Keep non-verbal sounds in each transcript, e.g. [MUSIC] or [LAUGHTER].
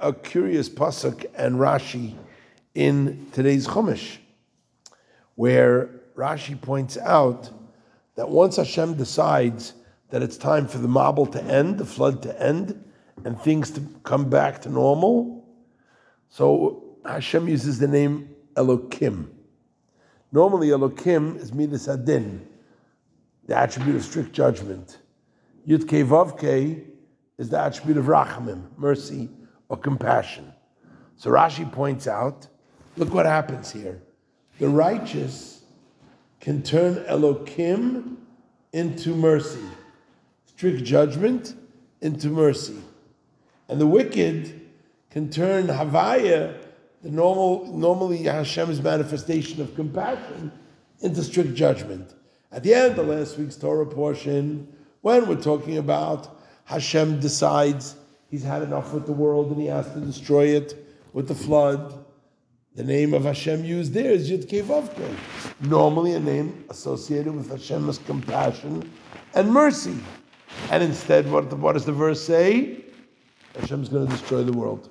a curious pasuk and Rashi in today's Chumash, where Rashi points out that once Hashem decides that it's time for the Mabul to end, the flood to end, and things to come back to normal, so Hashem uses the name Elokim. Normally, Elokim is Midas HaDin, the attribute of strict judgment. Yud Vavke is the attribute of Rachamim, mercy or compassion. So Rashi points out, look what happens here. The righteous can turn Elokim into mercy, strict judgment into mercy. And the wicked can turn Havaya, the normal, normally Hashem's manifestation of compassion, into strict judgment. At the end of last week's Torah portion, when we're talking about Hashem decides he's had enough with the world and he has to destroy it with the flood, the name of Hashem used there is Yud Kevavke. Normally a name associated with Hashem's compassion and mercy. And instead, what, what does the verse say? Hashem's going to destroy the world.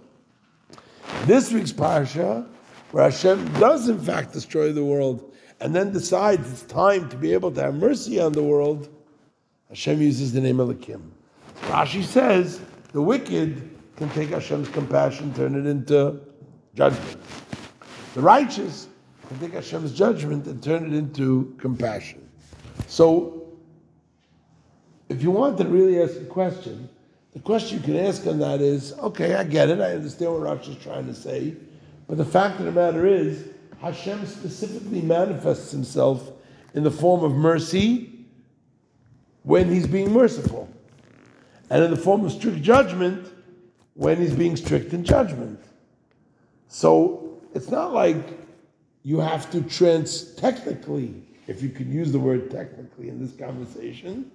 This week's parsha, where Hashem does in fact destroy the world, and then decides it's time to be able to have mercy on the world, Hashem uses the name Elokim. Rashi says the wicked can take Hashem's compassion, turn it into judgment. The righteous can take Hashem's judgment and turn it into compassion. So, if you want to really ask a question, the question you can ask on that is, okay, I get it, I understand what Rashi is trying to say, but the fact of the matter is, Hashem specifically manifests himself in the form of mercy when he's being merciful, and in the form of strict judgment when he's being strict in judgment. So it's not like you have to trans technically, if you can use the word technically in this conversation,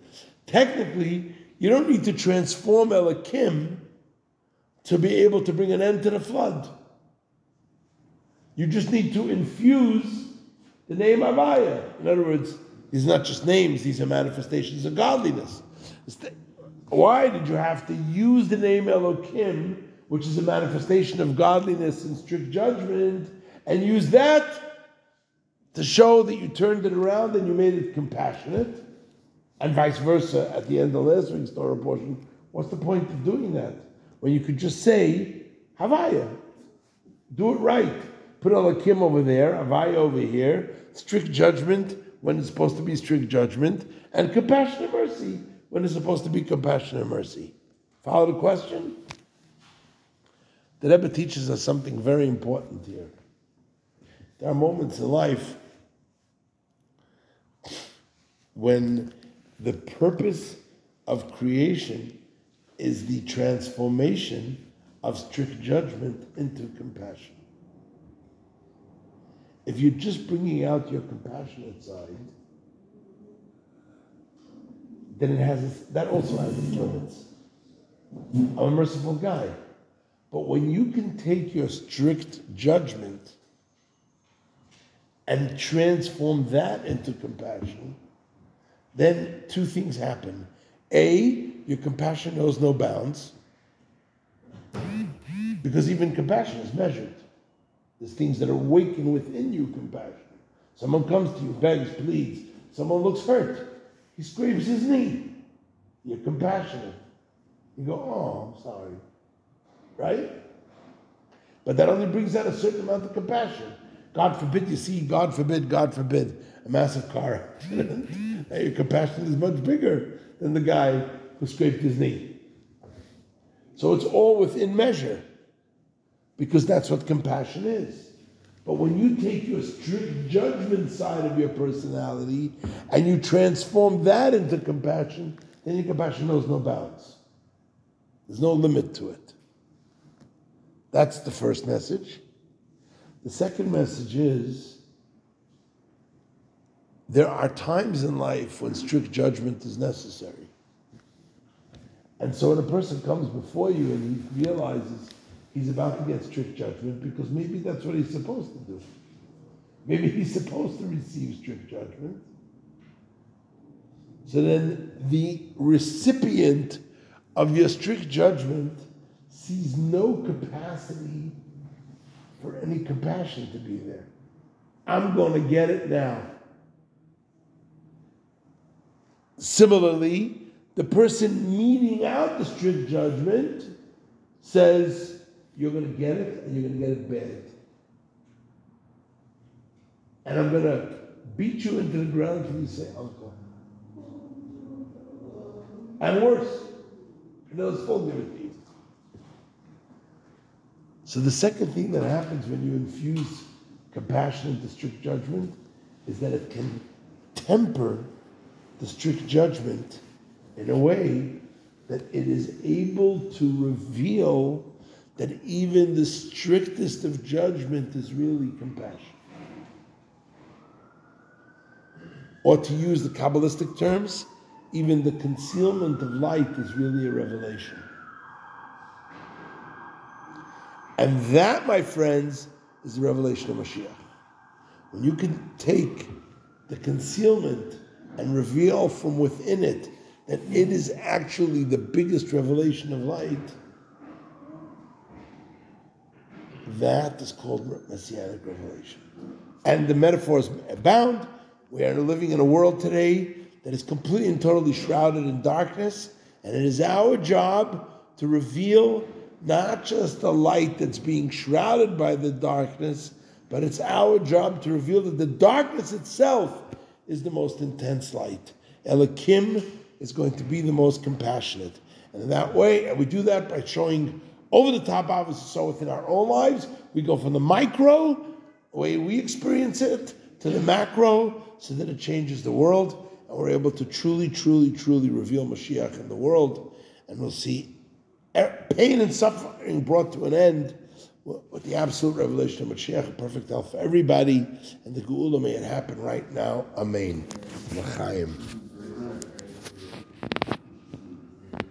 technically you don't need to transform Elokim to be able to bring an end to the flood. You just need to infuse the name Havaya. In other words, these are not just names, these are manifestations of godliness. Why did you have to use the name Elokim, which is a manifestation of godliness and strict judgment, and use that to show that you turned it around and you made it compassionate? and vice versa at the end of last week's Torah portion. What's the point of doing that? When you could just say, Havaya. Do it right. Put Elokim over there, Havaya over here, strict judgment when it's supposed to be strict judgment, and compassionate mercy when it's supposed to be compassionate mercy. Follow the question? The Rebbe teaches us something very important here. There are moments in life when the purpose of creation is the transformation of strict judgment into compassion. If you're just bringing out your compassionate side, then it has that also has its limits. I'm a merciful guy. But when you can take your strict judgment and transform that into compassion, then two things happen. A, your compassion knows no bounds, because even compassion is measured. There's things that awaken within you compassion. Someone comes to you, begs, pleads. Someone looks hurt. He scrapes his knee. You're compassionate. You go, oh, I'm sorry. Right? But that only brings out a certain amount of compassion. God forbid you see, God forbid, God forbid, a massive car accident. [LAUGHS] Hey, your compassion is much bigger than the guy who scraped his knee. So it's all within measure, because that's what compassion is. But when you take your strict judgment side of your personality and you transform that into compassion, then your compassion knows no bounds. There's no limit to it. That's the first message. The second message is there are times in life when strict judgment is necessary. And so when a person comes before you and he realizes he's about to get strict judgment because maybe that's what he's supposed to do. Maybe he's supposed to receive strict judgment. So then the recipient of your strict judgment sees no capacity for any compassion to be there. I'm going to get it now. Similarly, the person meeting out the strict judgment says, You're going to get it, and you're going to get it bad. And I'm going to beat you into the ground until you say, oh, Uncle. And worse, and those full guarantees. So the second thing that happens when you infuse compassion into strict judgment is that it can temper the strict judgment in a way that it is able to reveal that even the strictest of judgment is really compassion. Or to use the Kabbalistic terms, even the concealment of light is really a revelation. And that, my friends, is the revelation of Mashiach. When you can take the concealment and reveal from within it that it is actually the biggest revelation of light, that is called messianic revelation. And the metaphors abound. We are living in a world today that is completely and totally shrouded in darkness, and it is our job to reveal not just the light that's being shrouded by the darkness, but it's our job to reveal that the darkness itself is the most intense light. Elohim is going to be the most compassionate. And in that way, we do that by showing over the top obviously so within our own lives. We go from the micro, the way we experience it, to the macro, so that it changes the world, and we're able to truly, truly, truly reveal Mashiach in the world, and we'll see pain and suffering brought to an end with the absolute revelation of Mashiach, perfect health for everybody, and the Geula may it happen right now. Amen. L'chaim.